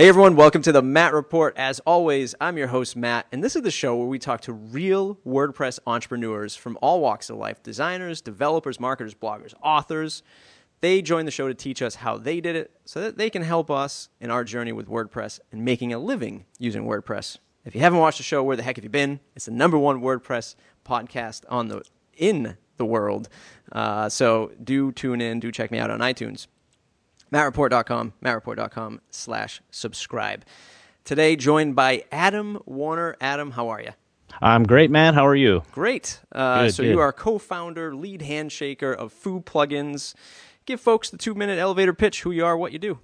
Hey everyone, welcome to the Matt Report. As always, I'm your host, Matt, and this is the show where we talk to real WordPress entrepreneurs from all walks of life designers, developers, marketers, bloggers, authors. They join the show to teach us how they did it so that they can help us in our journey with WordPress and making a living using WordPress. If you haven't watched the show, where the heck have you been? It's the number one WordPress podcast on the in the world. Uh, so do tune in, do check me out on iTunes mattreport.com, mattreport.com slash subscribe. Today, joined by Adam Warner. Adam, how are you? I'm great, man. How are you? Great. Uh, good, so, good. you are co founder, lead handshaker of Foo Plugins. Give folks the two minute elevator pitch who you are, what you do.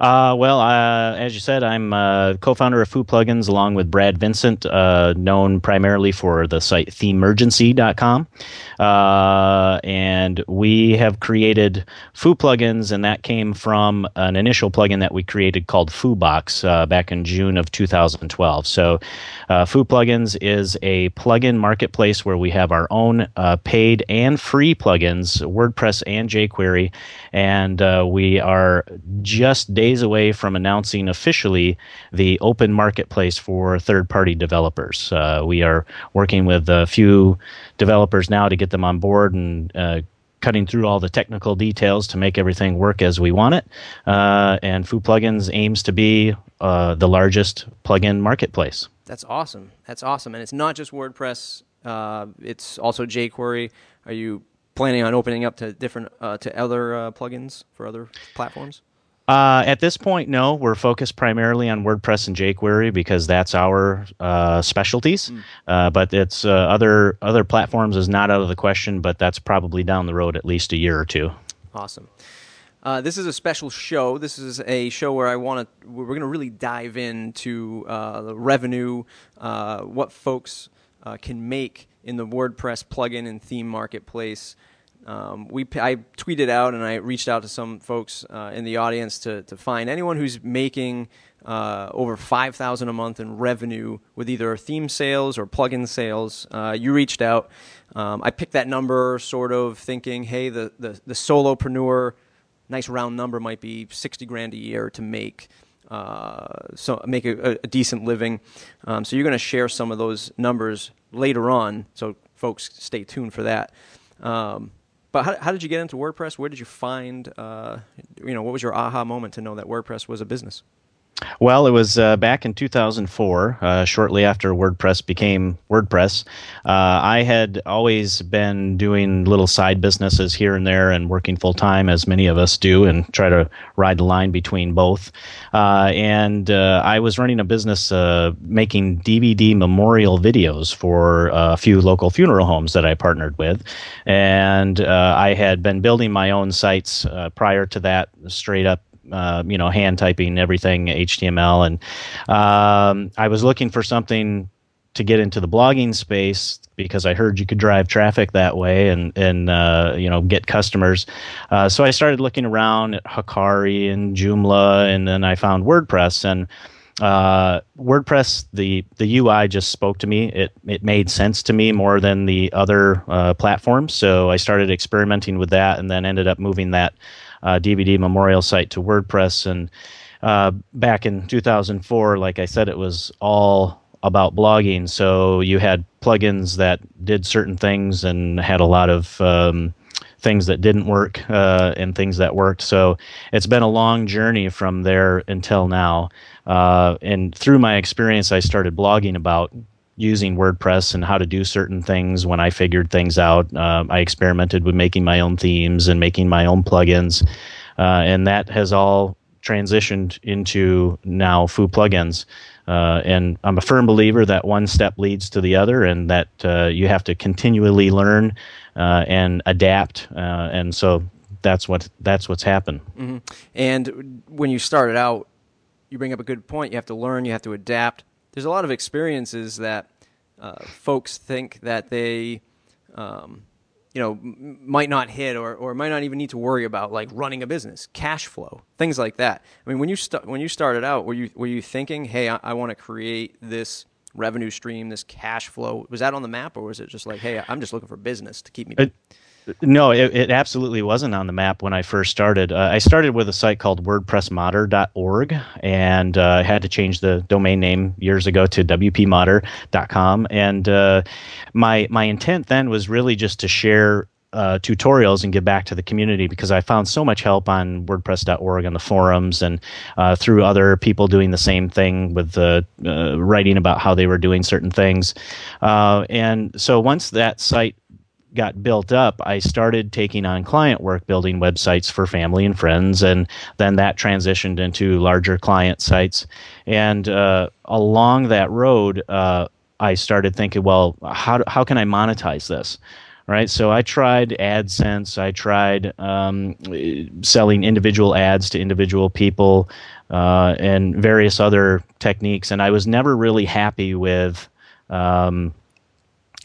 Uh, well, uh, as you said, I'm uh, co-founder of Foo Plugins along with Brad Vincent, uh, known primarily for the site Themergency.com. Uh, and we have created Foo Plugins, and that came from an initial plugin that we created called FooBox uh, back in June of 2012. So, Foo Plugins is a plugin marketplace where we have our own paid and free plugins, WordPress and jQuery, and we are just days away from announcing officially the open marketplace for third party developers. Uh, we are working with a few developers now to get them on board and uh, cutting through all the technical details to make everything work as we want it. Uh, and Foo Plugins aims to be uh, the largest plugin marketplace. That's awesome. That's awesome. And it's not just WordPress, uh, it's also jQuery. Are you planning on opening up to different uh, to other uh, plugins for other platforms? Uh, at this point, no. We're focused primarily on WordPress and jQuery because that's our uh, specialties. Mm. Uh, but it's uh, other other platforms is not out of the question. But that's probably down the road at least a year or two. Awesome. Uh, this is a special show. This is a show where I want to. We're going to really dive into uh, the revenue, what folks can make in the WordPress plugin and theme marketplace. Um, we I tweeted out and I reached out to some folks uh, in the audience to to find anyone who's making uh, over five thousand a month in revenue with either theme sales or plugin sales. Uh, you reached out. Um, I picked that number, sort of thinking, hey, the the, the solopreneur, nice round number might be sixty grand a year to make. Uh, so make a, a decent living. Um, so you're going to share some of those numbers later on. So folks, stay tuned for that. Um, but how, how did you get into WordPress? Where did you find, uh, you know, what was your aha moment to know that WordPress was a business? Well, it was uh, back in 2004, uh, shortly after WordPress became WordPress. Uh, I had always been doing little side businesses here and there and working full time, as many of us do, and try to ride the line between both. Uh, and uh, I was running a business uh, making DVD memorial videos for a few local funeral homes that I partnered with. And I had been building my own sites prior to that, straight up uh, you know, hand typing everything HTML, and um, I was looking for something to get into the blogging space because I heard you could drive traffic that way and and uh, you know get customers. Uh, so I started looking around at Hakari and Joomla, and then I found WordPress and. Uh, WordPress, the the UI just spoke to me. It it made sense to me more than the other uh, platforms. So I started experimenting with that, and then ended up moving that uh, DVD memorial site to WordPress. And uh, back in 2004, like I said, it was all about blogging. So you had plugins that did certain things and had a lot of um, things that didn't work uh, and things that worked. So it's been a long journey from there until now. Uh, and through my experience, I started blogging about using WordPress and how to do certain things when I figured things out. Uh, I experimented with making my own themes and making my own plugins, uh, and that has all transitioned into now Foo plugins. Uh, and I'm a firm believer that one step leads to the other, and that uh, you have to continually learn uh, and adapt. Uh, and so that's what that's what's happened. Mm-hmm. And when you started out, you bring up a good point. You have to learn. You have to adapt there's a lot of experiences that uh, folks think that they, um, you know, m- might not hit or, or might not even need to worry about, like running a business, cash flow, things like that. I mean, when you st- when you started out, were you were you thinking, hey, I, I want to create this revenue stream, this cash flow? Was that on the map, or was it just like, hey, I'm just looking for business to keep me? It- No, it, it, absolutely wasn't on the map when I first started. Uh, I started with a site called WordPressModder.org and uh, had to change the domain name years ago to WPModder.com. And uh, my my intent then was really just to share uh, tutorials and give back to the community because I found so much help on WordPress.org on the forums and uh, through other people doing the same thing with the uh, writing about how they were doing certain things. Uh, and so once that site got built up, I started taking on client work building websites for family and friends, and then that transitioned into larger client sites. And uh, along that road, uh, I started thinking, well, how how can I monetize this? Right, so I tried AdSense. I tried um, selling individual ads to individual people, uh, and various other techniques, and I was never really happy with um,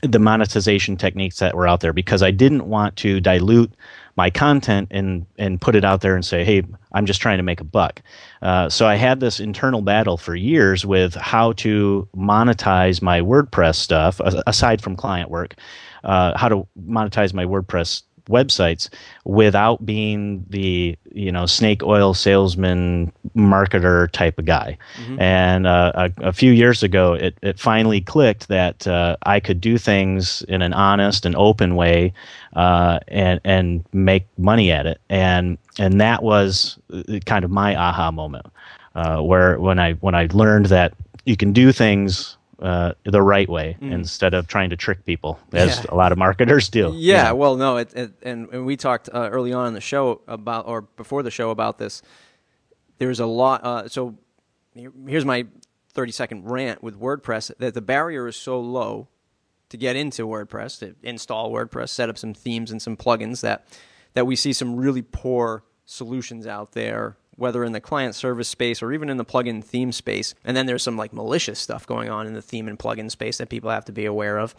the monetization techniques that were out there because I didn't want to dilute my content and and put it out there and say, hey, I'm just trying to make a buck. Uh, so I had this internal battle for years with how to monetize my WordPress stuff aside from client work, uh, how to monetize my WordPress websites without being the you know snake oil salesman marketer type of guy mm-hmm. and uh, a, a, few years ago it, it finally clicked that uh, i could do things in an honest and open way uh, and and make money at it and and that was uh, kind of my aha moment uh, where when i when i learned that you can do things uh, the right way mm. instead of trying to trick people, as yeah. a lot of marketers do. Yeah, yeah. well, no, it, it, and, and we talked uh, early on in the show about, or before the show about this. There's a lot. Uh, so here's my 30 second rant with WordPress that the barrier is so low to get into WordPress, to install WordPress, set up some themes and some plugins that that we see some really poor solutions out there whether in the client service space or even in the plugin theme space. And then there's some like malicious stuff going on in the theme and plugin space that people have to be aware of.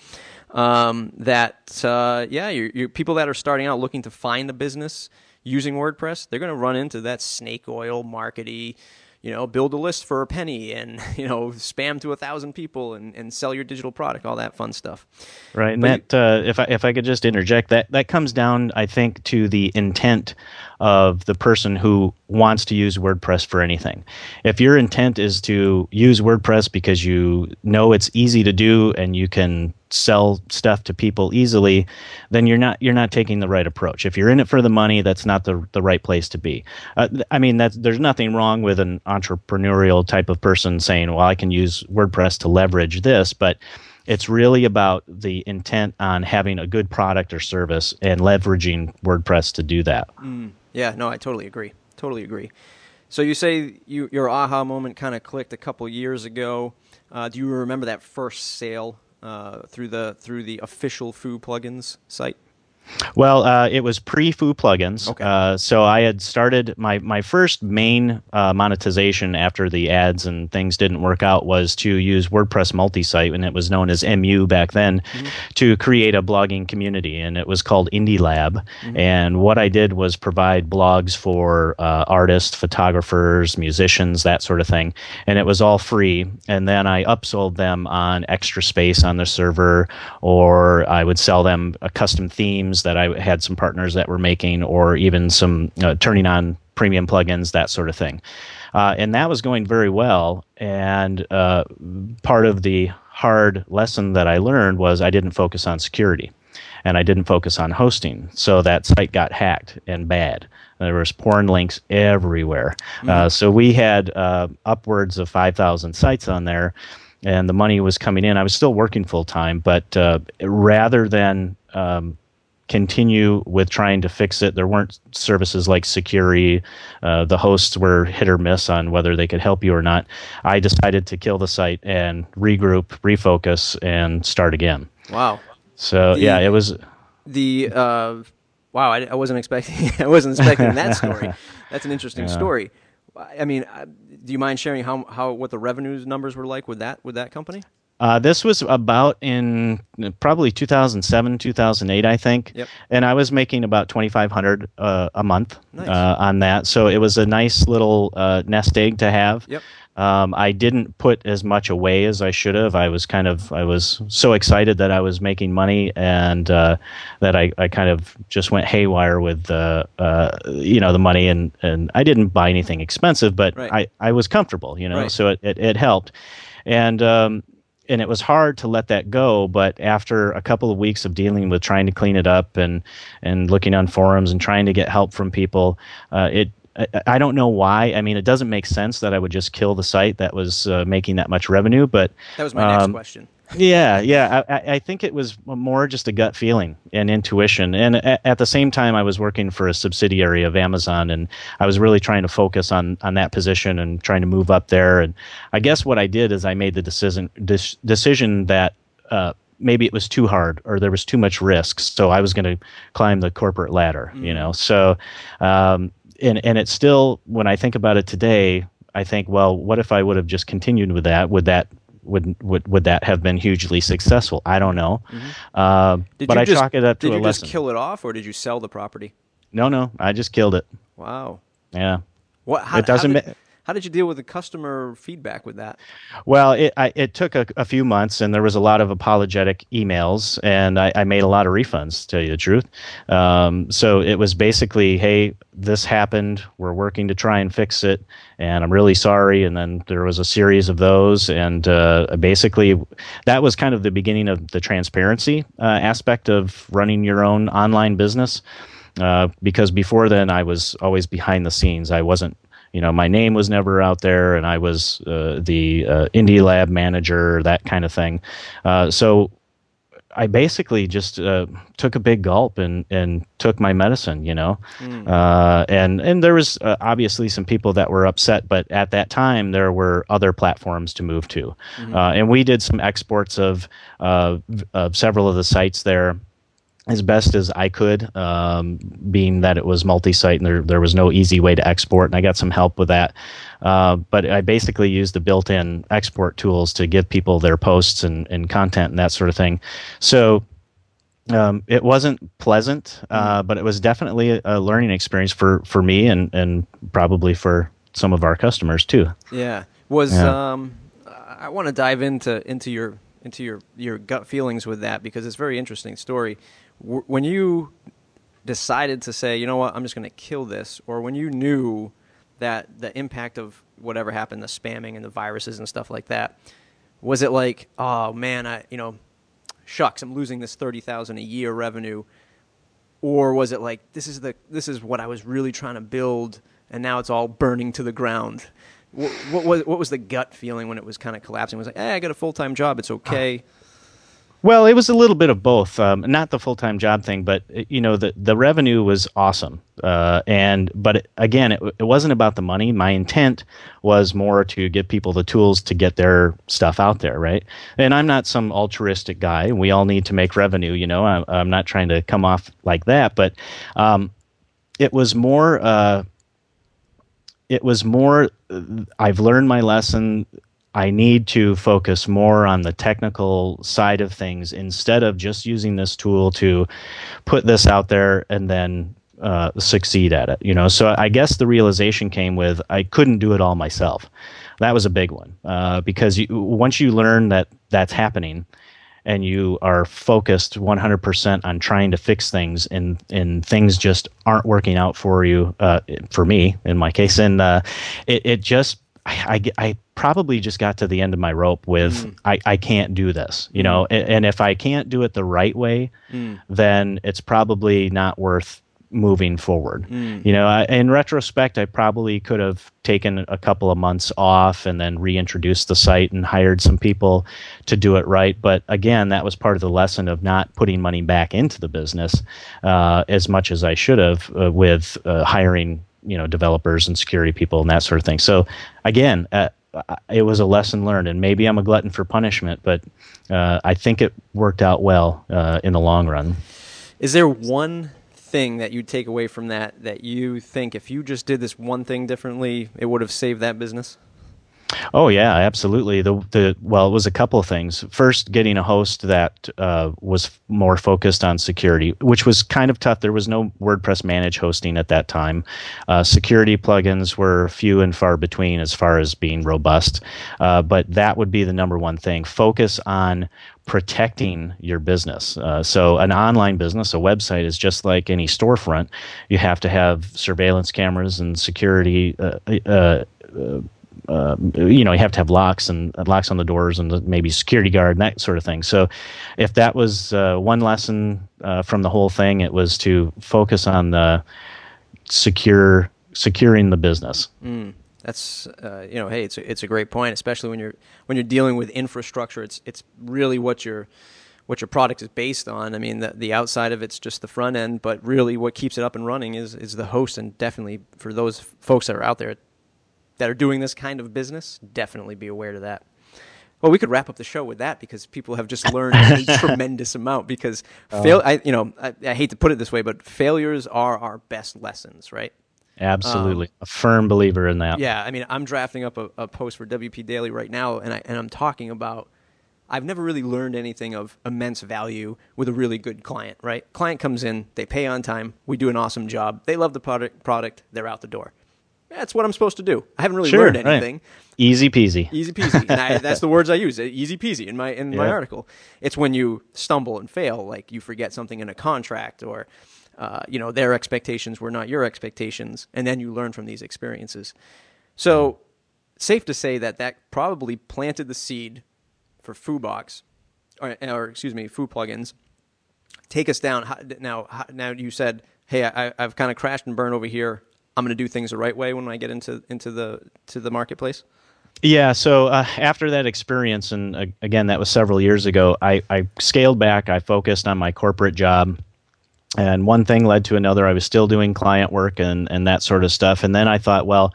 Um, that uh, yeah, you you people that are starting out looking to find a business using WordPress, they're going to run into that snake oil markety you know, build a list for a penny and, you know, spam to a thousand people and, and sell your digital product, all that fun stuff. Right. And but that, you, uh, if I, if I could just interject that, that comes down, I think, to the intent of the person who wants to use WordPress for anything. If your intent is to use WordPress because you know it's easy to do and you can sell stuff to people easily, then you're not you're not taking the right approach. If you're in it for the money, that's not the the right place to be. Uh, I mean, that's there's nothing wrong with an entrepreneurial type of person saying, "Well, I can use WordPress to leverage this," but it's really about the intent on having a good product or service and leveraging WordPress to do that. Mm, yeah, no, I totally agree. Totally agree. So you say you, your aha moment kind of clicked a couple years ago. Uh, do you remember that first sale uh, through the through the official Foo plugins site? Well, uh, it was pre Foo plugins. Okay. Uh, so I had started my my first main uh, monetization after the ads and things didn't work out was to use WordPress multi-site, and it was known as MU back then, mm-hmm. to create a blogging community, and it was called Indie Lab. Mm-hmm. And what I did was provide blogs for uh, artists, photographers, musicians, that sort of thing, and it was all free. And then I upsold them on extra space on the server, or I would sell them a custom themes that I had some partners that were making, or even some uh, turning on premium plugins, that sort of thing. Uh, and that was going very well. And uh, part of the hard lesson that I learned was I didn't focus on security and I didn't focus on hosting. So that site got hacked and bad. There was porn links everywhere. Mm-hmm. Uh, so we had uh, upwards of 5,000 sites on there, and the money was coming in. I was still working full time, but uh, rather than um, continue with trying to fix it. There weren't services like Sucuri. Uh, the hosts were hit or miss on whether they could help you or not. I decided to kill the site and regroup, refocus, and start again. Wow. So the, yeah, it was the uh, wow. I, I, wasn't expecting. I wasn't expecting that story. That's an interesting yeah. story. I mean, uh, do you mind sharing how how what the revenues numbers were like with that with that company? Uh, this was about in probably 2007, 2008, I think. Yep. And I was making about 2,500 uh, a month nice. uh, on that. So it was a nice little uh, nest egg to have. Yep. Um, I didn't put as much away as I should have. I was kind of I was so excited that I was making money and uh, that I, I kind of just went haywire with uh, uh, you know the money and, and I didn't buy anything expensive, but Right. I, I was comfortable, you know, Right. so it, it, it helped. And um, and it was hard to let that go. But after a couple of weeks of dealing with trying to clean it up and and looking on forums and trying to get help from people, uh, it. I, I don't know why. I mean, it doesn't make sense that I would just kill the site that was uh, making that much revenue. But That was my next um, question. Yeah, yeah. I, I- think it was more just a gut feeling and intuition. And at, at the same time, I was working for a subsidiary of Amazon, and I was really trying to focus on on that position and trying to move up there. And I guess what I did is I made the decision dis, decision that. Uh, Maybe it was too hard, or there was too much risk. So I was going to climb the corporate ladder, you know. So, um, and and it's still when I think about it today, I think, well, what if I would have just continued with that? Would that would would would that have been hugely successful? I don't know. Uh, Did but you I just, chalk it up to did a you lesson. just kill it off, or did you sell the property? no, no, I just killed it. Wow. Yeah. What? How, It doesn't did, ma- how did you deal with the customer feedback with that? Well, it I, it took a, a few months, and there was a lot of apologetic emails, and I, I made a lot of refunds. To tell you the truth, um, so it was basically, "Hey, this happened. We're working to try and fix it, and I'm really sorry." And then there was a series of those, and uh, basically, that was kind of the beginning of the transparency uh, aspect of running your own online business. Uh, because before then, I was always behind the scenes. I wasn't you know my name was never out there and i was uh, the uh, indie lab manager that kind of thing. Uh, so i basically just uh, took a big gulp and, and took my medicine you know? Uh, and and there was uh, obviously some people that were upset but at that time there were other platforms to move to. Uh, and we did some exports of, uh, of several of the sites there as best as I could, um, being that it was multi-site and there, there was no easy way to export, and I got some help with that. Uh, but I basically used the built-in export tools to give people their posts and, and content and that sort of thing. So um, it wasn't pleasant, uh, but it was definitely a, a learning experience for, for me and, and probably for some of our customers too. Yeah. Was Yeah. um, I want to dive into into your into your your gut feelings with that because it's a very interesting story. When you decided to say, you know what, I'm just going to kill this, or when you knew that the impact of whatever happened, the spamming and the viruses and stuff like that, was it like, oh man, I you know, shucks, I'm losing this thirty thousand a year revenue, or was it like this is the this is what I was really trying to build, and now it's all burning to the ground? What, what was what was the gut feeling when it was kind of collapsing? It was like, hey, I got a full time job, it's okay. Uh-huh. Well, it was a little bit of both. Um, not the full time job thing, but uh, you know the the revenue was awesome. Uh, and but it, again, it, it wasn't about the money. My intent was more to give people the tools to get their stuff out there, right? And I'm not some altruistic guy. We all need to make revenue. You know, I'm, I'm not trying to come off like that, but um, it was more. Uh, it was more. uh, I've learned my lesson. I need to focus more on the technical side of things instead of just using this tool to put this out there and then uh, succeed at it. You know, so I guess the realization came with I couldn't do it all myself. That was a big one uh, because you, once you learn that that's happening, and you are focused 100% on trying to fix things and, and things just aren't working out for you uh, for me in my case and uh, it, it just I, I, I probably just got to the end of my rope with I, I can't do this you know? And, and if i can't do it the right way then it's probably not worth moving forward. You know I, in retrospect i probably could have taken a couple of months off and then reintroduced the site and hired some people to do it right. But again that was part of the lesson of not putting money back into the business uh, as much as i should have uh, with uh, hiring you know developers and security people and that sort of thing so again uh, it was a lesson learned and maybe i'm a glutton for punishment but uh, i think it worked out well uh, in the long run Is there one thing that you take away from that that you think if you just did this one thing differently, it would have saved that business? Oh yeah, absolutely. The the well, it was a couple of things. First, getting a host that uh, was more focused on security, which was kind of tough. There was no WordPress managed hosting at that time. Uh, security plugins were few and far between as far as being robust. Uh, but that would be the number one thing. Focus on protecting your business. Uh, so, an online business, a website, is just like any storefront. You have to have surveillance cameras and security. Uh, uh, uh you know, you have to have locks and locks on the doors and maybe security guard and that sort of thing. So, if that was uh, one lesson uh, from the whole thing, it was to focus on the secure securing the business. Mm, that's uh, you know, hey, it's a, it's a great point, especially when you're when you're dealing with infrastructure. It's it's really what your what your product is based on. I mean, the, the outside of it's just the front end, but really what keeps it up and running is is the host. And definitely for those folks that are out there, that are doing this kind of business, definitely be aware of that. Well, we could wrap up the show with that because people have just learned a tremendous amount. Because oh. fail, I, you know, I, I, hate to put it this way, but failures are our best lessons, right? Absolutely, um, a firm believer in that. Yeah, I mean, I'm drafting up a, a post for WP Daily right now, and I and I'm talking about. I've never really learned anything of immense value with a really good client, right? Client comes in, they pay on time, we do an awesome job, they love the product, product, they're out the door that's what I'm supposed to do. I haven't really sure, learned anything. Right. Easy peasy. Easy peasy. I, that's the words I use. Easy peasy in my in yeah. my article. It's when you stumble and fail, like you forget something in a contract, or uh, you know their expectations were not your expectations, and then you learn from these experiences. So, safe to say that that probably planted the seed for Foobox, or, or excuse me, Foo plugins. Take us down now. Now you said, "Hey, I, I've kind of crashed and burned over here. I'm going to do things the right way when I get into into the to the marketplace? Yeah. So uh, after that experience, and uh, again, that was several years ago, I, I scaled back. I focused on my corporate job. And one thing led to another. I was still doing client work and, and that sort of stuff. And then I thought, well,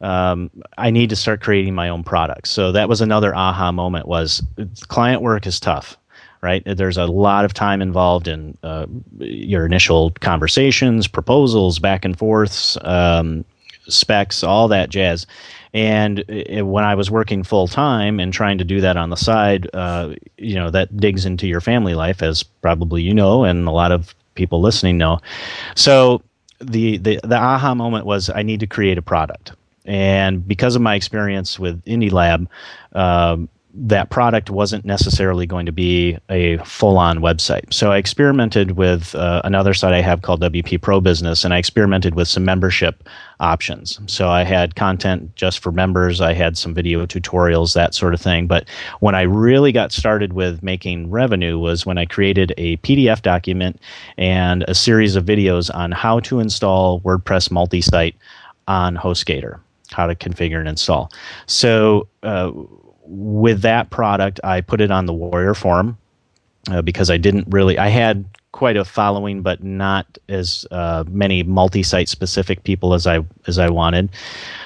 um, I need to start creating my own products. So that was another aha moment. Was client work is tough right? There's a lot of time involved in uh, your initial conversations, proposals, back and forths, um, specs, all that jazz. And it, when I was working full time and trying to do that on the side, uh, you know, that digs into your family life, as probably you know, and a lot of people listening know. So the the the aha moment was I need to create a product. And because of my experience with Indie Lab, um, that product wasn't necessarily going to be a full on website. So I experimented with uh, another site I have called WP Pro Business, and I experimented with some membership options. So I had content just for members, I had some video tutorials, that sort of thing. But when I really got started with making revenue was when I created a PDF document and a series of videos on how to install WordPress multi site on HostGator, how to configure and install. So, uh, with that product, I put it on the Warrior Forum uh, because I didn't really. I had quite a following, but not as uh, many multi-site specific people as I as I wanted.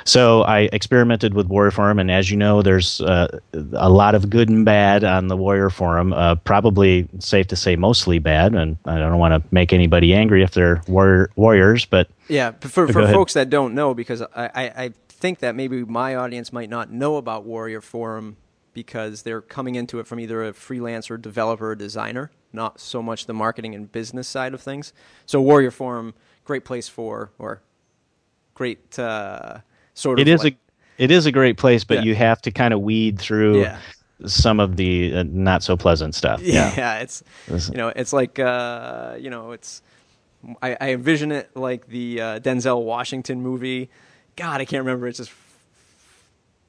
So I experimented with Warrior Forum, and as you know, there's uh, a lot of good and bad on the Warrior Forum. Uh, probably safe to say, mostly bad, and I don't want to make anybody angry if they're warrior, warriors, but yeah, for, for folks that don't know, because I, I, I think that maybe my audience might not know about Warrior Forum because they're coming into it from either a freelancer, developer, or designer, not so much the marketing and business side of things. So Warrior Forum, great place for, or great uh, sort of. It is like, a, it is a great place, but yeah. you have to kind of weed through. Yeah. Some of the uh, not so pleasant stuff. Yeah, yeah it's you know it's like uh, you know it's I, I envision it like the uh, Denzel Washington movie God, I can't remember. It's just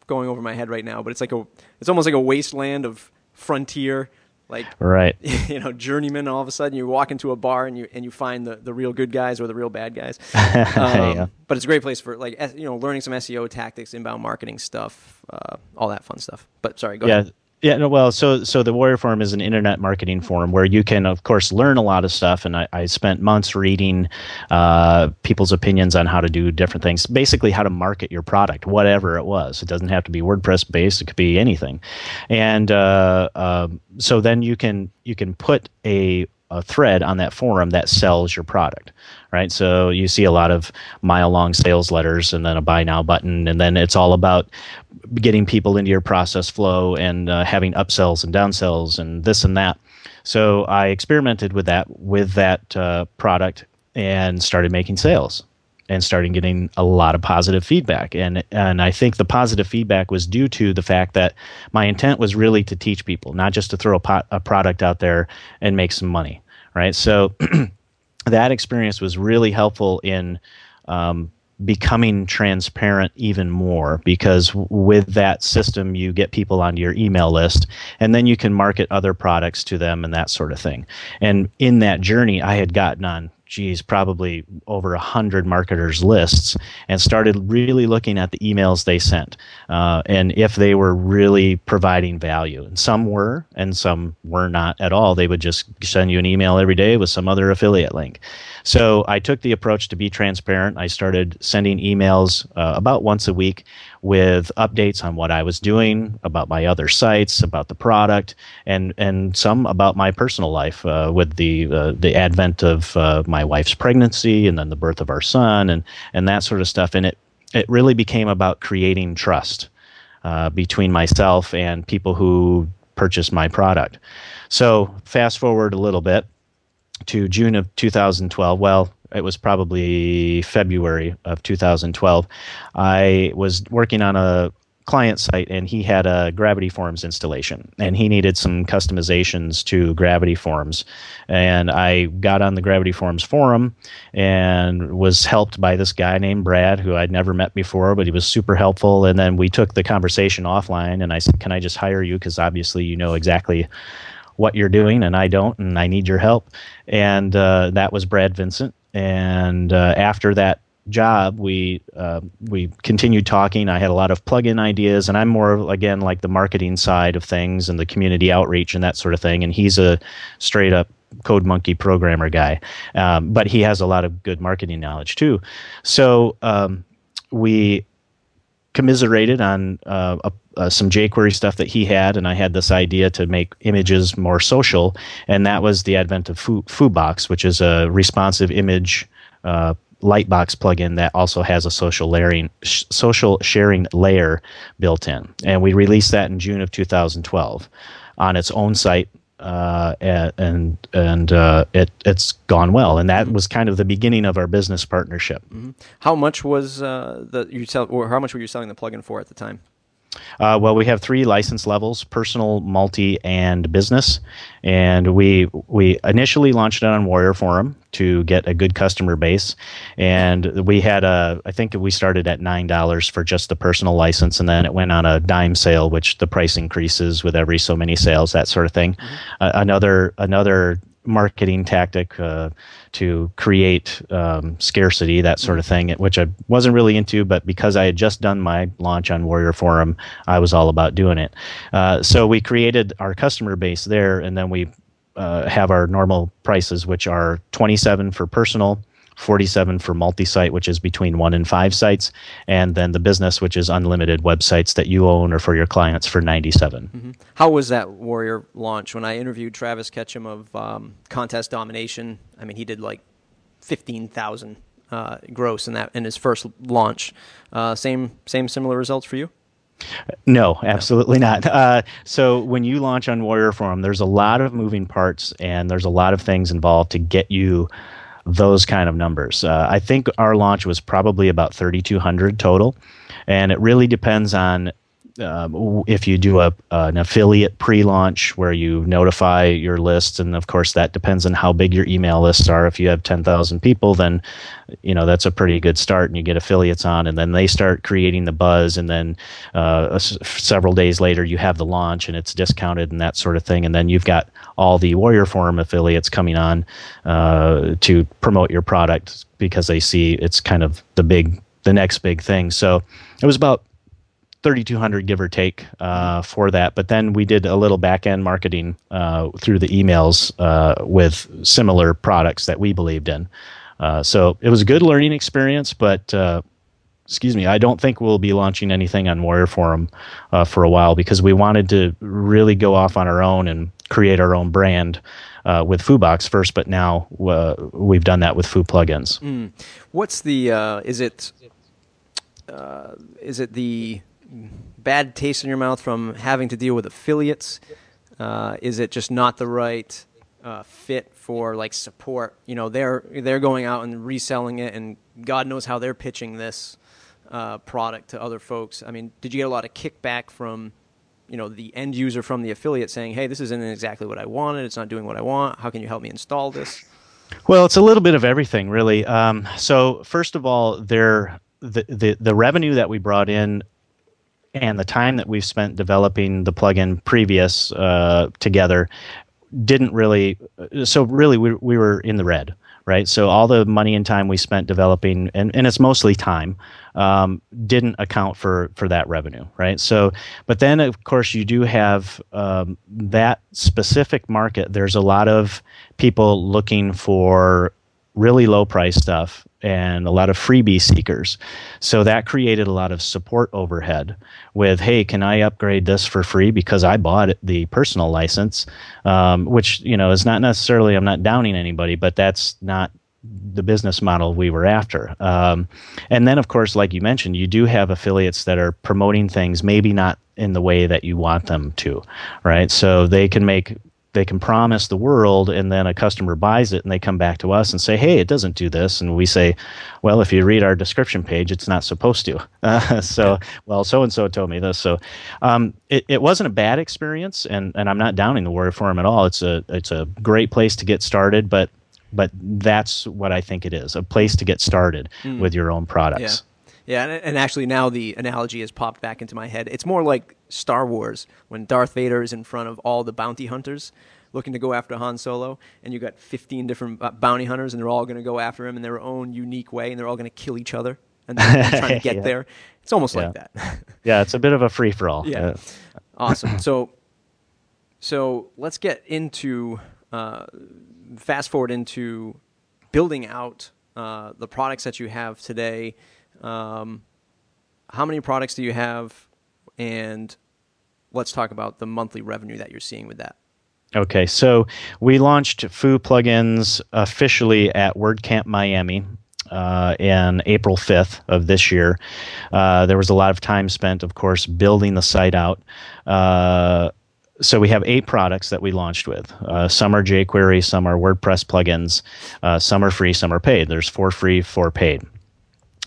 going over my head right now, but it's like a, it's almost like a wasteland of frontier, like right, you know, journeyman. All of a sudden, you walk into a bar and you and you find the, the real good guys or the real bad guys. Um, yeah. But it's a great place for like you know learning some SEO tactics, inbound marketing stuff, uh, all that fun stuff. But sorry, go yeah. ahead. Yeah, no, well, so so the Warrior Forum is an internet marketing forum where you can, of course, learn a lot of stuff. And I, I spent months reading uh, people's opinions on how to do different things, basically how to market your product, whatever it was. It doesn't have to be WordPress based; it could be anything. And uh, uh, so then you can you can put a a thread on that forum that sells your product right so you see a lot of mile long sales letters and then a buy now button and then it's all about getting people into your process flow and uh, having upsells and downsells and this and that so i experimented with that with that uh, product and started making sales and starting getting a lot of positive feedback. And and I think the positive feedback was due to the fact that my intent was really to teach people, not just to throw a, pot, a product out there and make some money, right? So that experience was really helpful in um, becoming transparent even more because with that system you get people onto your email list and then you can market other products to them and that sort of thing. And in that journey i had gotten on geez, probably over a hundred marketers' lists, and started really looking at the emails they sent uh, and if they were really providing value. And some were, and some were not at all. They would just send you an email every day with some other affiliate link. So I took the approach to be transparent. I started sending emails uh, about once a week with updates on what I was doing, about my other sites, about the product, and and some about my personal life uh, with the uh, the advent of uh, my wife's pregnancy and then the birth of our son and and that sort of stuff. And it it really became about creating trust uh, between myself and people who purchase my product. So fast forward a little bit to June of 2012. Well, it was probably February of 2012. I was working on a client site and he had a gravity forms installation and he needed some customizations to gravity forms. And i got on the gravity forms forum and was helped by this guy named brad who i'd never met before but he was super helpful. And then we took the conversation offline and i said can i just hire you? Because obviously you know exactly what you're doing and i don't and i need your help. And uh, that was brad vincent and uh, after that job, we uh, we continued talking. I had a lot of plug-in ideas, and I'm more again like the marketing side of things and the community outreach and that sort of thing. And he's a straight up code monkey programmer guy, um, but he has a lot of good marketing knowledge too. So um, we commiserated on uh, a, uh, some jQuery stuff that he had, and I had this idea to make images more social, and that was the advent of Foo, Foobox, which is a responsive image uh, Lightbox plugin that also has a social layering, sh- social sharing layer built in, and we released that in June of 2012 on its own site uh, and and uh, it it's gone well, and that was kind of the beginning of our business partnership. Mm-hmm. How much was uh, the you sell, or how much were you selling the plugin for at the time? Uh, well, we have three license levels: personal, multi, and business. And we we initially launched it on Warrior Forum to get a good customer base, and we had a I think we started at nine dollars for just the personal license, and then it went on a dime sale, which the price increases with every so many sales, that sort of thing. Mm-hmm. Uh, another another marketing tactic uh, to create um, scarcity, that sort of thing, which I wasn't really into, but because I had just done my launch on Warrior Forum, I was all about doing it. Uh, so we created our customer base there, and then we uh, have our normal prices, which are 27 for personal, 47 for multi-site which is between one and five sites and then the business which is unlimited websites that you own or for your clients for 97 mm-hmm. how was that warrior launch when i interviewed travis ketchum of um, contest domination i mean he did like 15000 uh, gross in that in his first launch uh, same same similar results for you no, absolutely not. Uh, so when you launch on Warrior Forum, there's a lot of moving parts and there's a lot of things involved to get you those kind of numbers. Uh, I think our launch was probably about 3,200 total, and it really depends on um, if you do a an affiliate pre-launch where you notify your lists, and of course that depends on how big your email lists are. If you have ten thousand people, then you know that's a pretty good start, and you get affiliates on, and then they start creating the buzz, and then uh, several days later you have the launch, and it's discounted and that sort of thing, and then you've got all the Warrior Forum affiliates coming on uh, to promote your product because they see it's kind of the big the next big thing. So it was about 3200 give or take uh, for that but then we did a little back end marketing uh, through the emails uh, with similar products that we believed in uh, so it was a good learning experience but uh, excuse me i don't think we'll be launching anything on warrior forum uh, for a while because we wanted to really go off on our own and create our own brand with FooBox first, but now we've done that with Foo plugins. Mm. What's the is it is it the bad taste in your mouth from having to deal with affiliates? Uh, is it just not the right uh, fit for like support? You know, they're they're going out and reselling it, and God knows how they're pitching this product to other folks. I mean, did you get a lot of kickback from you know the end user from the affiliate saying, "Hey, this isn't exactly what I wanted. It's not doing what I want. How can you help me install this?" Well, it's a little bit of everything, really. Um, so, first of all, there the, the the revenue that we brought in and the time that we've spent developing the plugin previous uh, together didn't really. So, really, we we were in the red right? So all the money and time we spent developing, and, and it's mostly time, um, didn't account for for that revenue, right? So, but then of course you do have um, that specific market. There's a lot of people looking for really low price stuff and a lot of freebie seekers. So that created a lot of support overhead with, hey, can I upgrade this for free because I bought the personal license, um, which you know is not necessarily I'm not downing anybody, but that's not the business model we were after. Um, and then, of course, like you mentioned, you do have affiliates that are promoting things maybe not in the way that you want them to, right? So they can make they can promise the world and then a customer buys it and they come back to us and say hey it doesn't do this and we say well if you read our description page it's not supposed to uh, so well so and so told me this so um, it, it wasn't a bad experience and, and i'm not downing the Warrior Forum at all it's a it's a great place to get started but but that's what i think it is a place to get started mm. with your own products yeah. Yeah, and, and, actually now the analogy has popped back into my head. It's more like Star Wars when Darth Vader is in front of all the bounty hunters looking to go after Han Solo, and you've got 15 different bounty hunters, and they're all going to go after him in their own unique way, and they're all going to kill each other, and trying to get yeah. there. It's almost yeah. like that. yeah, it's a bit of a free for all. Yeah, awesome. So, so let's get into uh, fast forward into building out uh, the products that you have today um, how many products do you have? And let's talk about the monthly revenue that you're seeing with that. Okay, so we launched Foo plugins officially at WordCamp Miami uh, in April 5th of this year. Uh, there was a lot of time spent, of course, building the site out. Uh, so we have eight products that we launched with. Uh, some are jQuery, some are WordPress plugins, uh, some are free, some are paid. There's four free, four paid.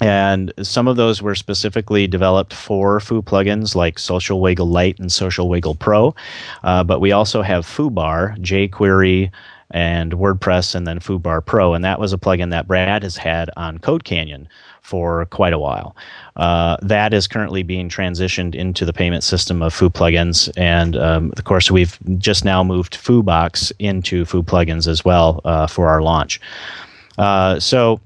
And some of those were specifically developed for Foo plugins like Social Wiggle Lite and Social Wiggle Pro. Uh, but we also have FooBar, jQuery, and WordPress, and then FooBar Pro. And that was a plugin that Brad has had on Code Canyon for quite a while. Uh, that is currently being transitioned into the payment system of Foo plugins, and um, of course we've just now moved FooBox into Foo plugins as well uh, for our launch. Uh, so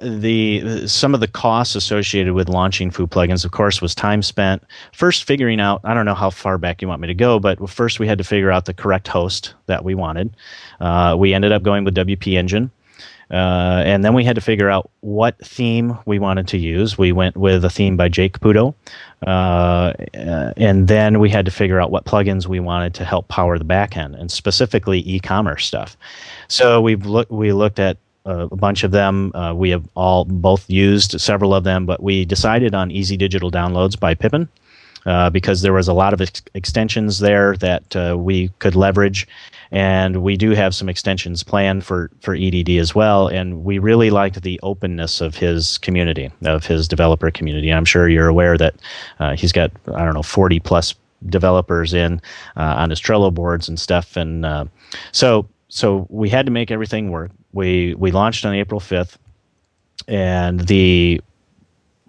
the some of the costs associated with launching Foo plugins, of course, was time spent first figuring out. I don't know how far back you want me to go, but first we had to figure out the correct host that we wanted. Uh, we ended up going with WP Engine. Uh, and then we had to figure out what theme we wanted to use. We went with a theme by Jake Caputo. Uh, and then we had to figure out what plugins we wanted to help power the backend, and specifically e-commerce stuff. So we've looked we looked at a bunch of them. Uh, we have all both used several of them, but we decided on Easy Digital Downloads by Pippin. Uh, because there was a lot of ex- extensions there that uh, we could leverage, and we do have some extensions planned for for EDD as well. And we really liked the openness of his community, of his developer community. I'm sure you're aware that uh, he's got I don't know 40 plus developers in uh, on his Trello boards and stuff, and uh, so so we had to make everything work we we launched on April 5th, and the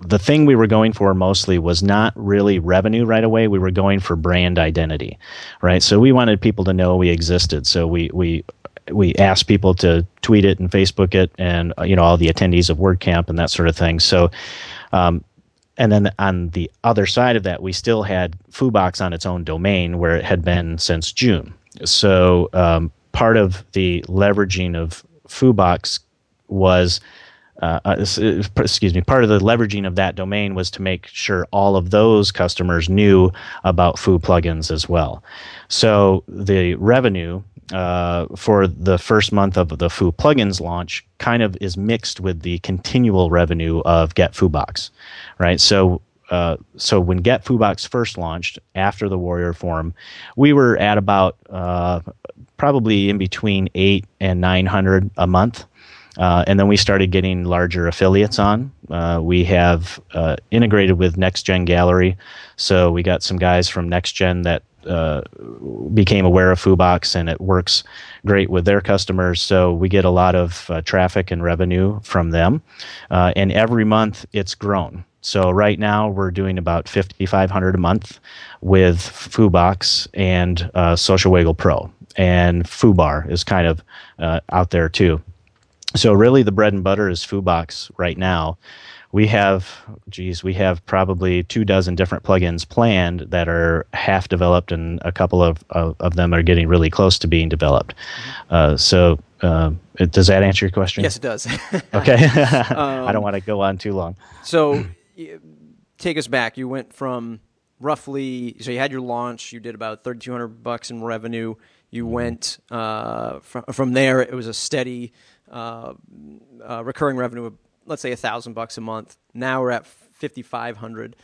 the thing we were going for mostly was not really revenue right away. We were going for brand identity, right? So we wanted people to know we existed. So we we we asked people to tweet it and Facebook it, and you know all the attendees of WordCamp and that sort of thing. So. Um, and then on the other side of that, we still had FooBox on its own domain where it had been since June. So um, part of the leveraging of FooBox was uh, uh, excuse me, part of the leveraging of that domain was to make sure all of those customers knew about Foo plugins as well. So the revenue uh, for the first month of the Foo plugins launch kind of is mixed with the continual revenue of Get Foobox, right? So uh, so when Get Foobox first launched after the Warrior Forum, we were at about uh, probably in between eight and nine hundred a month. Uh, and then we started getting larger affiliates on. Uh, we have uh, integrated with Next Gen Gallery, so we got some guys from Next Gen that uh, became aware of Foobox, and it works great with their customers. So we get a lot of uh, traffic and revenue from them, uh, and every month it's grown. So right now we're doing about 5,500 a month with Foobox and Social Wiggle Pro, and Foobar is kind of out there too. So really, the bread and butter is Foobox right now. We have, geez, we have probably two dozen different plugins planned that are half developed, and a couple of, of, of them are getting really close to being developed. Mm-hmm. Uh, so, uh, does that answer your question? Yes, it does. okay, um, I don't want to go on too long. So, take us back. You went from roughly, so you had your launch. You did about thirty two hundred bucks in revenue. You mm-hmm. went uh, from from there. It was a steady uh, uh, recurring revenue of let's say a thousand bucks a month. Now we're at fifty five hundred.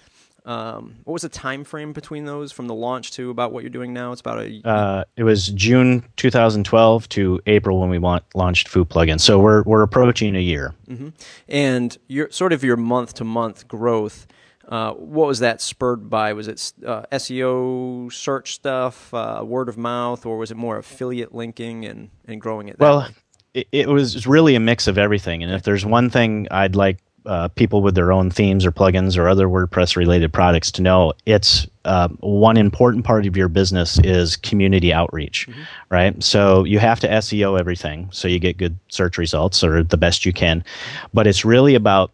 Um, what was the time frame between those from the launch to about what you're doing now? It's about a. Uh, it was June 2012 to April when we want, launched Foo Plugin. So we're we're approaching a year. Mm-hmm. And your sort of your month to month growth. Uh, what was that spurred by? Was it uh, SEO search stuff, uh, word of mouth, or was it more affiliate linking and, and growing it? well, way? It, it was really a mix of everything. And if there's one thing I'd like uh, people with their own themes or plugins or other WordPress related products to know it's uh, one important part of your business is community outreach, mm-hmm. right? So you have to SEO everything so you get good search results or the best you can. But it's really about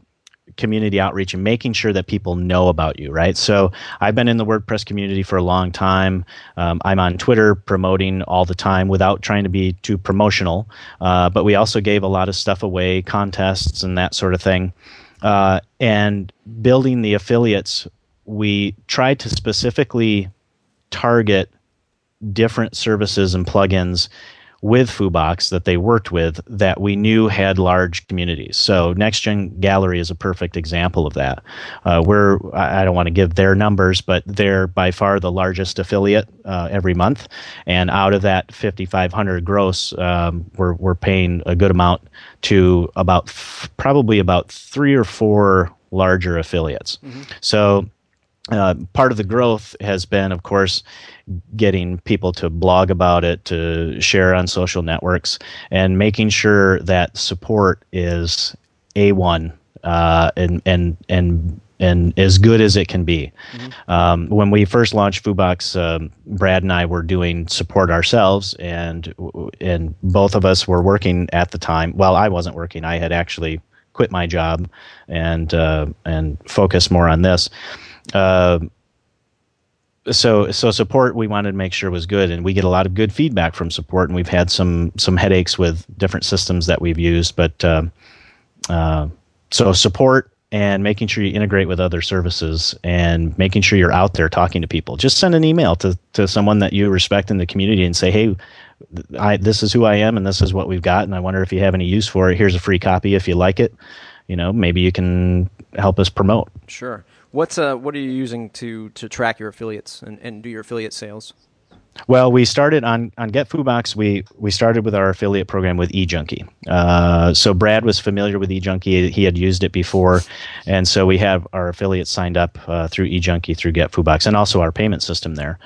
community outreach and making sure that people know about you, right? So I've been in the WordPress community for a long time. Um, I'm on Twitter promoting all the time without trying to be too promotional. Uh, but we also gave a lot of stuff away, contests and that sort of thing. Uh, and building the affiliates, we tried to specifically target different services and plugins with Foobox that they worked with that we knew had large communities. So Next Gen Gallery is a perfect example of that. Uh, we're I don't want to give their numbers, but they're by far the largest affiliate uh, every month, and out of that 5,500 gross, um, we're we're paying a good amount to about f- probably about three or four larger affiliates. Mm-hmm. So uh, part of the growth has been, of course, getting people to blog about it, to share on social networks, and making sure that support is a one uh, and and and and as good as it can be. Mm-hmm. Um, when we first launched Foobox, um, Brad and I were doing support ourselves, and and both of us were working at the time. Well, I wasn't working; I had actually quit my job and uh, and focused more on this. Uh, so so support we wanted to make sure was good and we get a lot of good feedback from support and we've had some some headaches with different systems that we've used but uh, uh, so support and making sure you integrate with other services and making sure you're out there talking to people. Just send an email to, to someone that you respect in the community and say hey I, this is who i am and this is what we've got and i wonder if you have any use for it. Here's a free copy if you like it. You know maybe you can help us promote. Sure What's uh, what are you using to to track your affiliates and, and do your affiliate sales? Well, we started on on Get Foobox. We we started with our affiliate program with eJunkie. Uh, so Brad was familiar with eJunkie; he had used it before, and so we have our affiliates signed up uh, through eJunkie through Get Foobox, and also our payment system there.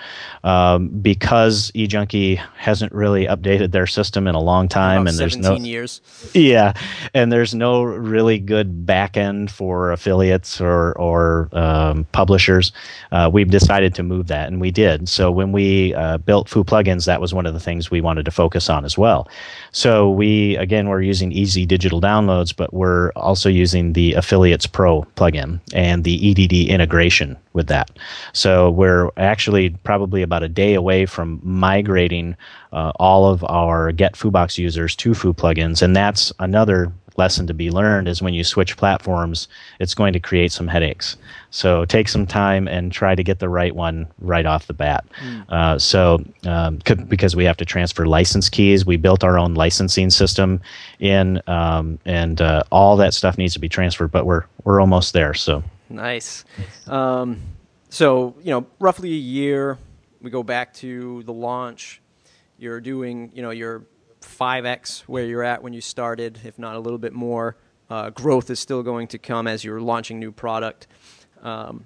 Um, because eJunkie hasn't really updated their system in a long time, and there's no years. Yeah, and there's no really good back end for affiliates or or um, publishers. Uh, we've decided to move that, and we did. So when we uh, built Foo plugins, that was one of the things we wanted to focus on as well. So we again we're using Easy Digital Downloads, but we're also using the Affiliates Pro plugin and the EDD integration with that. So we're actually probably about a day away from migrating uh, all of our Get Foobox users to Foo plugins, and that's another lesson to be learned is when you switch platforms, it's going to create some headaches. So take some time and try to get the right one right off the bat. Mm. Uh, so um, because we have to transfer license keys, we built our own licensing system in, um, and uh, all that stuff needs to be transferred. But we're we're almost there. So nice. Um, so you know, roughly a year. We go back to the launch. You're doing, you know, your 5x where you're at when you started, if not a little bit more. Uh, growth is still going to come as you're launching new product. Um,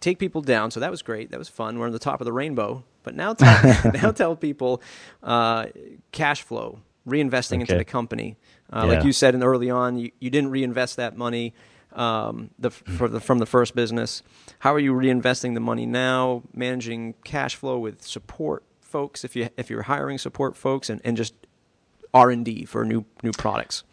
take people down. So that was great. That was fun. We're on the top of the rainbow. But now, tell, now tell people uh, cash flow, reinvesting okay. into the company. Uh, yeah. Like you said, in early on, you, you didn't reinvest that money um, the, the, from the first business. How are you reinvesting the money now? Managing cash flow with support folks, if you if you're hiring support folks, and, and just R and D for new new products.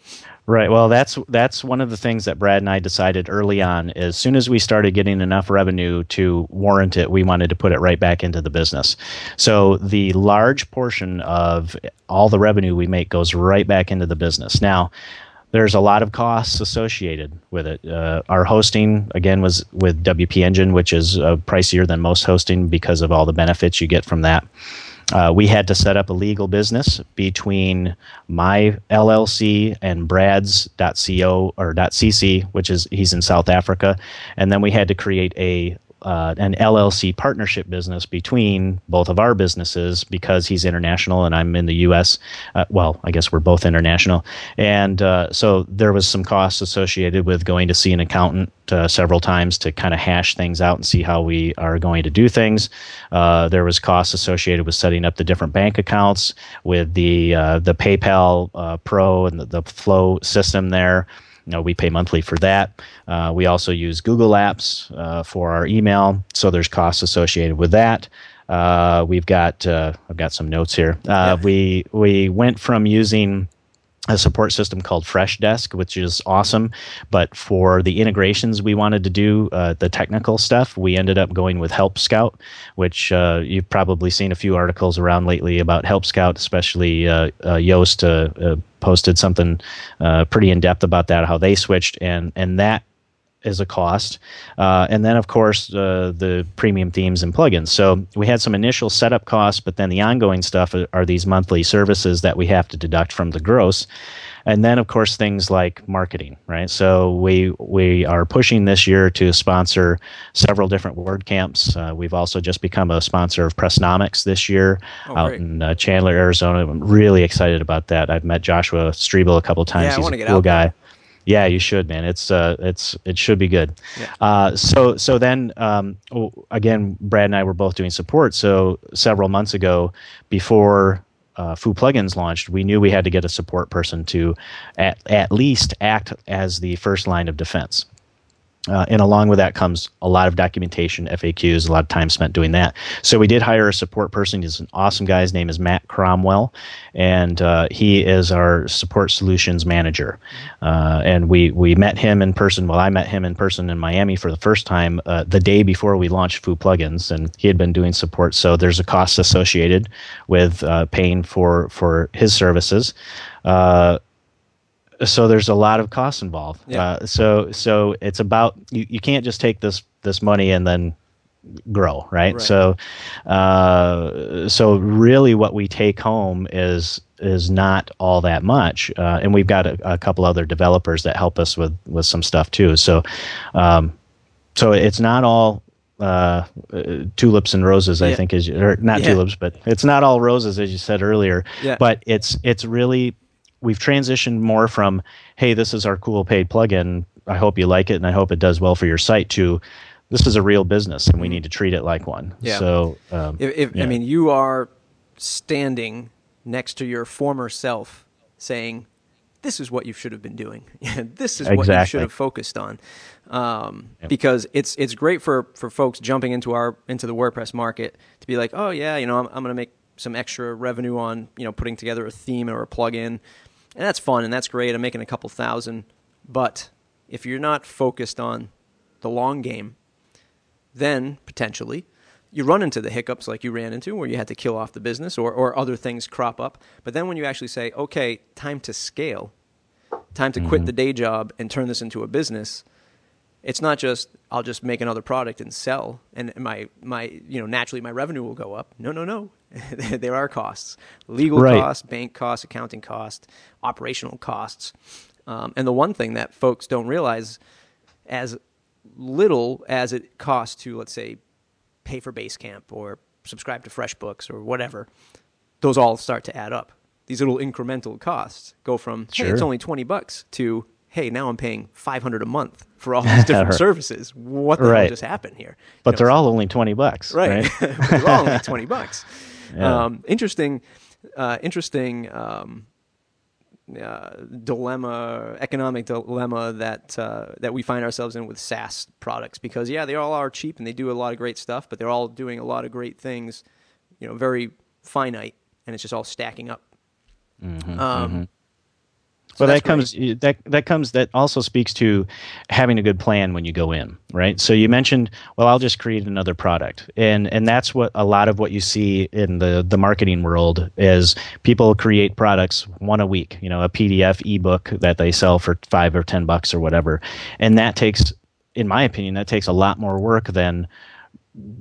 Right. Well, that's that's one of the things that Brad and I decided early on. As soon as we started getting enough revenue to warrant it, we wanted to put it right back into the business. So the large portion of all the revenue we make goes right back into the business. Now, there's a lot of costs associated with it. Uh, our hosting, again, was with WP Engine, which is uh, pricier than most hosting because of all the benefits you get from that. Uh, we had to set up a legal business between my LLC and Brad's .co or .cc, which is he's in South Africa, and then we had to create a uh, an LLC partnership business between both of our businesses because he's international and I'm in the U.S. Uh, well, I guess we're both international, and uh, so there was some costs associated with going to see an accountant uh, several times to kind of hash things out and see how we are going to do things. Uh, there was costs associated with setting up the different bank accounts with the uh, the PayPal Pro and the, the Flow system there. You know, we pay monthly for that. Uh, we also use Google Apps uh, for our email, so there's costs associated with that. Uh, we've got uh, I've got some notes here. Uh, yeah. We we went from using a support system called Freshdesk, which is awesome. But for the integrations we wanted to do, uh, the technical stuff, we ended up going with Help Scout, which uh, you've probably seen a few articles around lately about Help Scout, especially uh, uh Yoast uh, uh, posted something pretty in depth about that, how they switched, and and that is a cost. Uh, and then, of course, uh, the premium themes and plugins. So we had some initial setup costs, but then the ongoing stuff are, these monthly services that we have to deduct from the gross. And then, of course, things like marketing, right? So we we are pushing this year to sponsor several different WordCamps. Uh, we've also just become a sponsor of Pressnomics this year oh, out great. in uh, Chandler, Arizona. I'm really excited about that. I've met Joshua Strebel a couple times. Yeah, He's a cool guy. There. Yeah, you should, man. It's uh, it's it should be good. Yeah. Uh, so so then um, again, Brad and I were both doing support. So several months ago, before uh, Foo Plugins launched, we knew we had to get a support person to at at least act as the first line of defense. Uh, and along with that comes a lot of documentation, FAQs, a lot of time spent doing that. So we did hire a support person. He's an awesome guy. His name is Matt Cromwell, and uh, he is our support solutions manager. Uh, and we we met him in person. Well, I met him in person in Miami for the first time uh, the day before we launched Foo Plugins, and he had been doing support. So there's a cost associated with uh, paying for for his services. So there's a lot of costs involved. Yeah. Uh, so so it's about you, you can't just take this this money and then grow, right? right. So uh, so really what we take home is is not all that much, uh, and we've got a, a, couple other developers that help us with with some stuff too. So um, so it's not all uh, tulips and roses. I think is or not yeah. tulips, but it's not all roses as you said earlier. Yeah. But it's it's really we've transitioned more from hey this is our cool paid plugin i hope you like it and i hope it does well for your site to this is a real business and we mm-hmm. need to treat it like one yeah. so um, if, if yeah. i mean you are standing next to your former self saying this is what you should have been doing this is exactly. what you should have focused on um, yep. because it's it's great for for folks jumping into our into the wordpress market to be like oh yeah you know i'm, I'm going to make some extra revenue on you know putting together a theme or a plugin and that's fun and that's great. I'm making a couple thousand. But if you're not focused on the long game, then potentially you run into the hiccups like you ran into where you had to kill off the business or, or other things crop up. But then when you actually say, okay, time to scale, time to quit mm-hmm. the day job and turn this into a business, it's not just I'll just make another product and sell, and my my you know naturally my revenue will go up. No, no, no. there are costs, legal Right. costs, bank costs, accounting costs, operational costs, um, and the one thing that folks don't realize, as little as it costs to let's say pay for Basecamp or subscribe to FreshBooks or whatever, those all start to add up. These little incremental costs go from hey, it's only twenty bucks to hey, now I'm paying five hundred a month for all these different Right. services. What the hell just happened here? You But know, they're all only 20 bucks. right. Right. They're all only twenty bucks. Yeah. Um, interesting, uh, interesting um, uh, dilemma, economic dilemma that uh, that we find ourselves in with SaaS products because yeah, they all are cheap and they do a lot of great stuff, but they're all doing a lot of great things, you know, very finite, and it's just all stacking up. Mm-hmm, um, Well, that comes that that comes that also speaks to having a good plan when you go in, right? So you mentioned, well, I'll just create another product, and and that's what a lot of what you see in the the marketing world is people create products one a week, you know, a PDF ebook that they sell for five or ten bucks or whatever, and that takes, in my opinion, that takes a lot more work than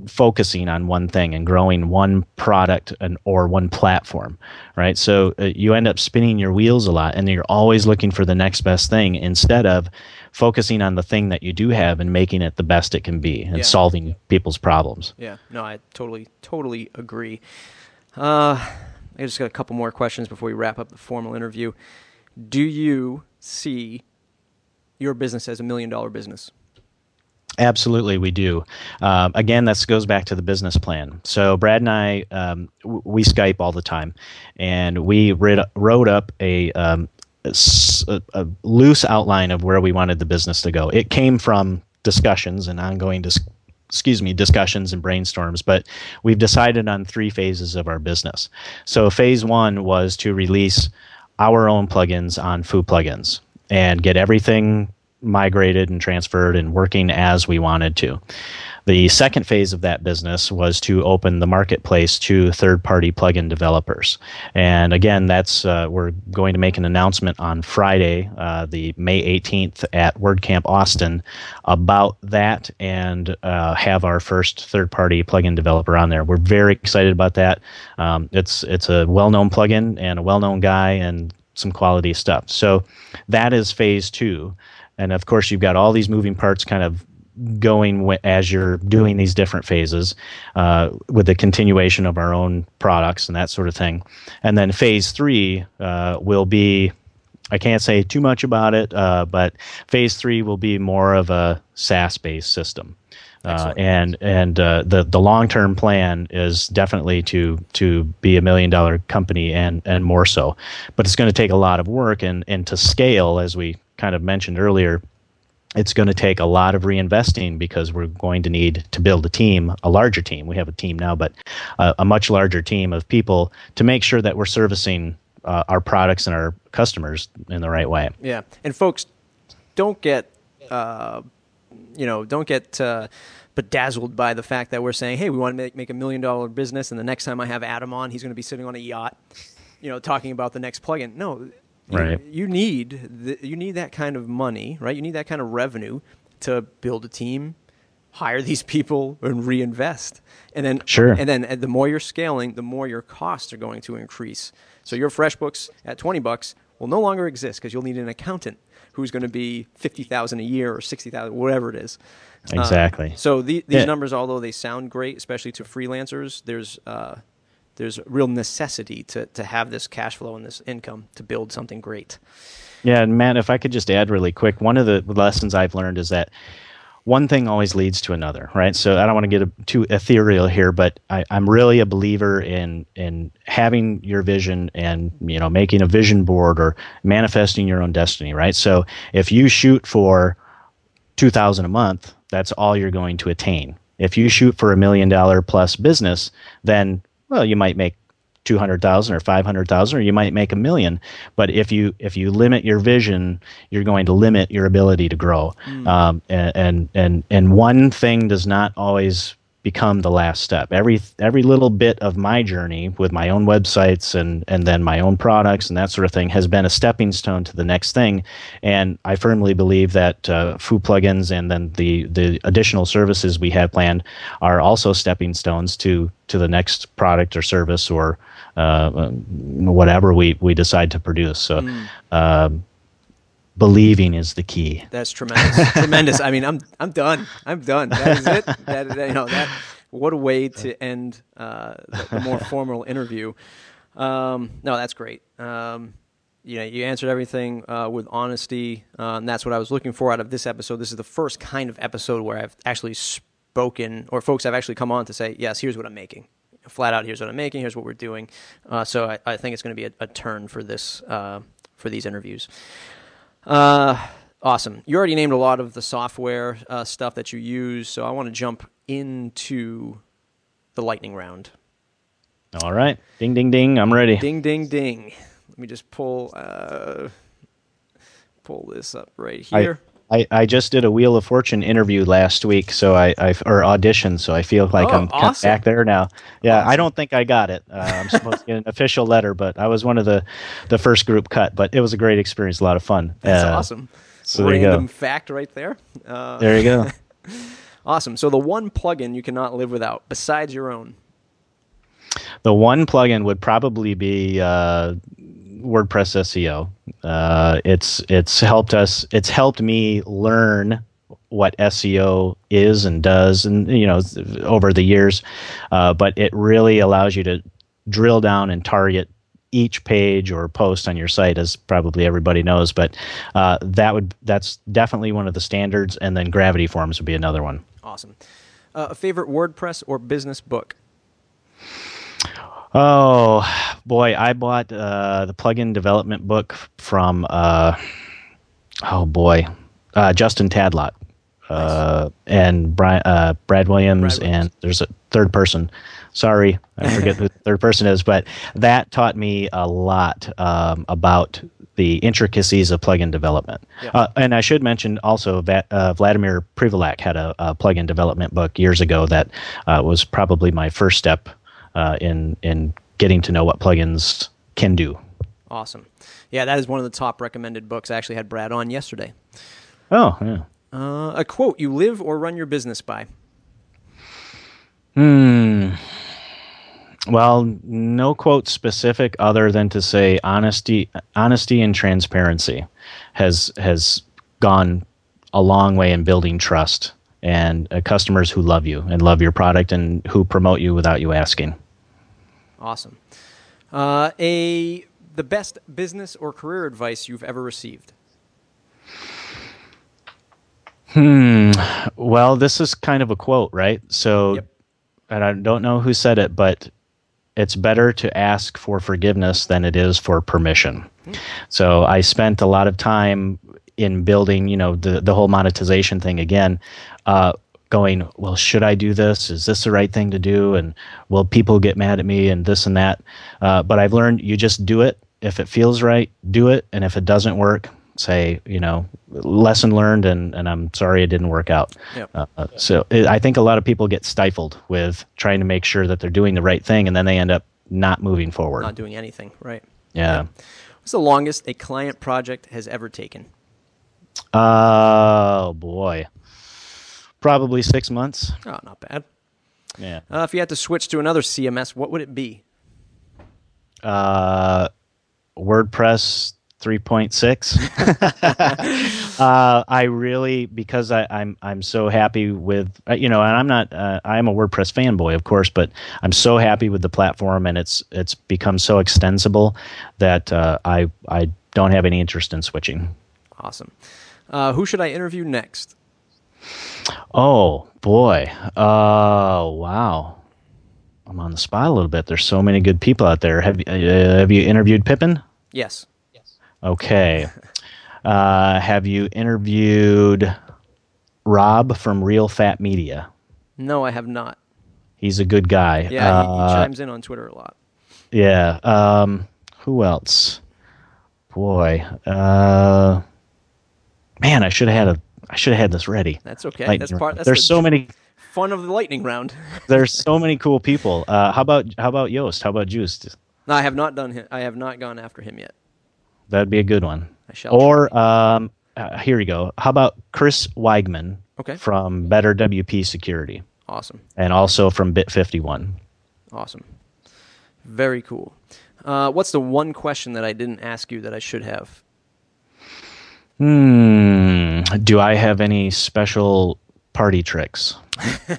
focusing on one thing and growing one product and or one platform right so uh, you end up spinning your wheels a lot and you're always looking for the next best thing instead of focusing on the thing that you do have and making it the best it can be and Yeah. solving people's problems Yeah, no, I totally, totally agree. Uh, I just got a couple more questions before we wrap up the formal interview. Do you see your business as a million dollar business? Absolutely, we do. Um, again, this goes back to the business plan. So Brad and I, um, w- we Skype all the time, and we writ- wrote up a, um, a- a loose outline of where we wanted the business to go. It came from discussions and ongoing dis- excuse me discussions and brainstorms but we've decided on three phases of our business so phase one was to release our own plugins on foo plugins and get everything migrated and transferred and working as we wanted to. The second phase of that business was to open the marketplace to third-party plugin developers, and again, that's uh, we're going to make an announcement on Friday, uh, the May 18th at WordCamp Austin, about that, and uh, have our first third-party plugin developer on there. We're very excited about that. Um, it's it's a well-known plugin and a well-known guy and some quality stuff. So that is phase two. And of course, you've got all these moving parts kind of going as you're doing these different phases uh, with the continuation of our own products and that sort of thing. And then phase three uh, will be. I can't say too much about it, uh, but phase three will be more of a SaaS-based system, uh, and and uh, the the long-term plan is definitely to to be a million-dollar company and and more so, but it's going to take a lot of work and and to scale, as we kind of mentioned earlier, it's going to take a lot of reinvesting because we're going to need to build a team, a larger team. We have a team now, but uh, a much larger team of people to make sure that we're servicing uh, our products and our customers in the right way. Yeah, and folks, don't get, uh, you know, don't get uh, bedazzled by the fact that we're saying, hey, we want to make, make a million dollar business, and the next time I have Adam on, he's going to be sitting on a yacht, you know, talking about the next plugin. No, you, Right. you need the, you need that kind of money, right? You need that kind of revenue to build a team, hire these people, and reinvest. And then, Sure. and then, uh, the more you're scaling, the more your costs are going to increase. So your FreshBooks at twenty bucks will no longer exist because you'll need an accountant who's going to be fifty thousand a year or sixty thousand, whatever it is. Um, Exactly. so the, these Yeah. numbers, although they sound great, especially to freelancers, there's uh, there's real necessity to to have this cash flow and this income to build something great. Yeah, and Matt, if I could just add really quick, one of the lessons I've learned is that one thing always leads to another, right? So I don't want to get a, too ethereal here, but I, I'm really a believer in in having your vision and you know making a vision board or manifesting your own destiny, right? So if you shoot for two thousand a month, that's all you're going to attain. If you shoot for a million dollar plus business, then well, you might make two hundred thousand or five hundred thousand, or you might make a million. But if you if you limit your vision, you're going to limit your ability to grow. Um, and, and and and one thing does not always become the last step. Every every little bit of my journey with my own websites and and then my own products and that sort of thing has been a stepping stone to the next thing. And I firmly believe that uh, Foo plugins and then the the additional services we have planned are also stepping stones to to the next product or service or uh, whatever we we decide to produce. So. Mm believing is the key. That's tremendous. tremendous. I mean, I'm I'm done. I'm done. That is it. That, that you know that. What a way to end uh, the, the, more formal interview. Um, no, that's great. Um, you know, you answered everything uh, with honesty, uh, and that's what I was looking for out of this episode. This is the first kind of episode where I've actually spoken, or folks have actually come on to say, "Yes, here's what I'm making." Flat out, here's what I'm making. Here's what we're doing. Uh, so I, I, think it's going to be a, a, turn for this uh, for these interviews. Uh, awesome. You already named a lot of the software uh, stuff that you use, so I want to jump into the lightning round. All right. Ding, ding, ding. I'm ready. Ding, ding, ding. Let me just pull uh, pull this up right here. I, I, just did a Wheel of Fortune interview last week, so I, I or audition, so I feel like oh, I'm awesome. back there now. Yeah, awesome. I don't think I got it. Uh, I'm supposed to get an official letter, but I was one of the the first group cut. But it was a great experience, a lot of fun. That's uh, awesome. So Random there you go. fact right there. Uh, there you go. awesome. So the one plugin you cannot live without, besides your own. The one plugin would probably be uh, WordPress SEO. Uh, it's it's helped us. It's helped me learn what SEO is and does, and you know, over the years. Uh, but it really allows you to drill down and target each page or post on your site, as probably everybody knows. But uh, that would that's definitely one of the standards, and then Gravity Forms would be another one. Awesome. Uh, a favorite WordPress or business book? Oh boy, I bought uh, the plugin development book from uh, oh boy, uh, Justin Tadlock uh, nice. and Brian, uh, Brad Williams, Brad Williams, and there's a third person. Sorry, I forget who the third person is, but that taught me a lot um, about the intricacies of plugin development. Yeah. Uh, and I should mention also that uh, Vladimir Prelovac had a, a, plugin development book years ago that uh, was probably my first step uh, in in getting to know what plugins can do. Awesome. Yeah, that is one of the top recommended books. I actually had Brad on yesterday. Oh, yeah. Uh, a quote you live or run your business by? Hmm. Well, no quote specific other than to say honesty, honesty and transparency has has gone a long way in building trust and uh, customers who love you and love your product and who promote you without you asking. Awesome. Uh, a the best business or career advice you've ever received. Hmm. Well, this is kind of a quote, right? So, yep. and I don't know who said it, but it's better to ask for forgiveness than it is for permission. Hmm. So I spent a lot of time in building, you know, the the whole monetization thing again. Uh, going, well, should I do this? Is this the right thing to do? And will people get mad at me and this and that? Uh, but I've learned you just do it. If it feels right, do it. And if it doesn't work, say, you know, lesson learned and, and I'm sorry it didn't work out. Yep. Uh, uh so it, I think a lot of people get stifled with trying to make sure that they're doing the right thing and then they end up not moving forward. Not doing anything, right. Yeah. What's the longest a client project has ever taken? Oh, boy. Probably six months. Oh, not bad. Yeah. Uh, if you had to switch to another CMS, what would it be? Uh, WordPress 3.6. uh, I really because I, am I'm, I'm so happy with uh, you know, and I'm not uh, I'm a WordPress fanboy, of course, but I'm so happy with the platform, and it's it's become so extensible that uh, I I don't have any interest in switching. Awesome. Uh, who should I interview next? Oh boy. Uh wow. I'm on the spot a little bit. There's so many good people out there. Have uh, have you interviewed Pippin? Yes. Yes. Okay. uh, have you interviewed Rob from Real Fat Media? No, I have not. He's a good guy. Yeah, uh, he, he, uh, chimes in on Twitter a lot. Yeah. Um, who else? Boy. Uh, man, I should have had a I should have had this ready. That's okay. That's part. That's There's so many fun of the lightning round. There's so many cool people. Uh, how about how about Yoast? How about Juiced? No, I have not done. Him, I have not gone after him yet. That'd be a good one. I shall. Or um, uh, here you go. How about Chris Wiegman Okay. from Better WP Security, Awesome. and also from Bit Fifty One. Awesome. Very cool. Uh, what's the one question that I didn't ask you that I should have? Hmm. Do I have any special party tricks?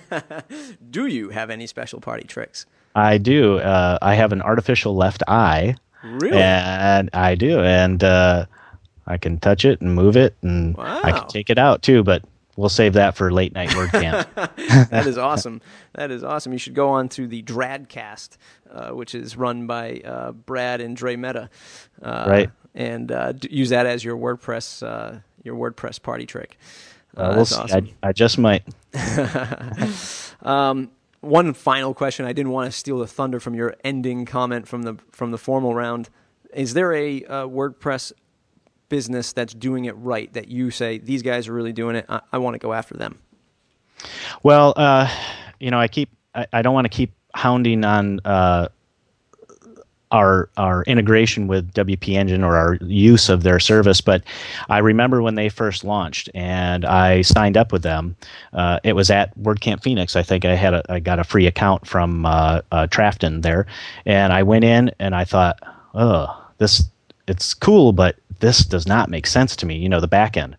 Do you have any special party tricks? I do. Uh, I have an artificial left eye, Really? and I do, and uh, I can touch it and move it, and I can take it out too. But we'll save that for late night word camp. that is awesome. That is awesome. You should go on to the Dradcast, uh, which is run by uh, Brad and Dre Armeda, uh, Right. And uh, d- use that as your WordPress uh, your WordPress party trick. Uh, Uh, that's awesome. I, I just might. Um, one final question. I didn't want to steal the thunder from your ending comment from the from the formal round. Is there a uh, WordPress business that's doing it right that you say these guys are really doing it? I, I want to go after them. Well, uh, you know, I keep. I, I don't want to keep hounding on uh, our our integration with WP Engine or our use of their service, but I remember when they first launched, and I signed up with them. Uh, it was at WordCamp Phoenix. I think I had a, I got a free account from uh, uh, Trafton there, and I went in and I thought, oh, this it's cool, but this does not make sense to me. You know, the back end.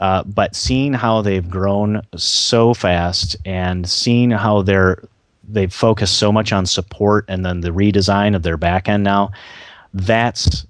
Uh, but seeing how they've grown so fast and seeing how they're they've focused so much on support and then the redesign of their back end now, that's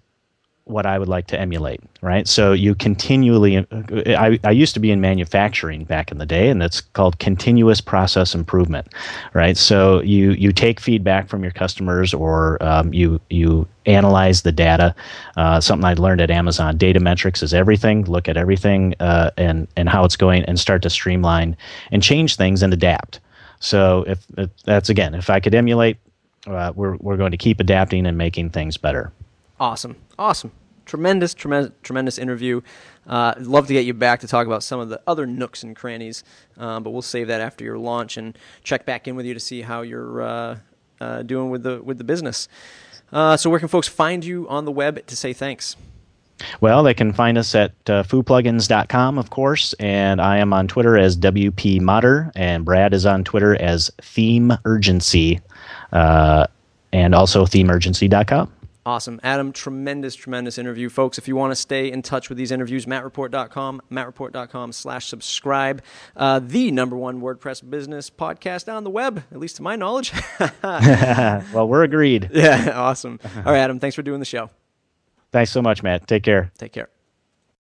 what I would like to emulate, right? So you continually, I, I used to be in manufacturing back in the day, and it's called continuous process improvement, right? So you you take feedback from your customers, or um, you you analyze the data. Uh, something I learned at Amazon: data metrics is everything. Look at everything uh, and and how it's going, and start to streamline and change things and adapt. So if, if that's again, if I could emulate, uh, we're we're going to keep adapting and making things better. Awesome. Awesome. Tremendous, tremendous, tremendous interview. Uh, love to get you back to talk about some of the other nooks and crannies, uh, but we'll save that after your launch and check back in with you to see how you're uh, uh, doing with the with the business. Uh, so, where can folks find you on the web to say thanks? Well, they can find us at uh, fooplugins.com, of course, and I am on Twitter as WP Modder, and Brad is on Twitter as Theme Urgency, uh, and also themergency.com. Awesome. Adam, tremendous, tremendous interview. Folks, if you want to stay in touch with these interviews, mattreport.com, mattreport.com slash subscribe. Uh, the number one WordPress business podcast on the web, at least to my knowledge. well, we're agreed. yeah, awesome. All right, Adam, thanks for doing the show. Thanks so much, Matt. Take care. Take care.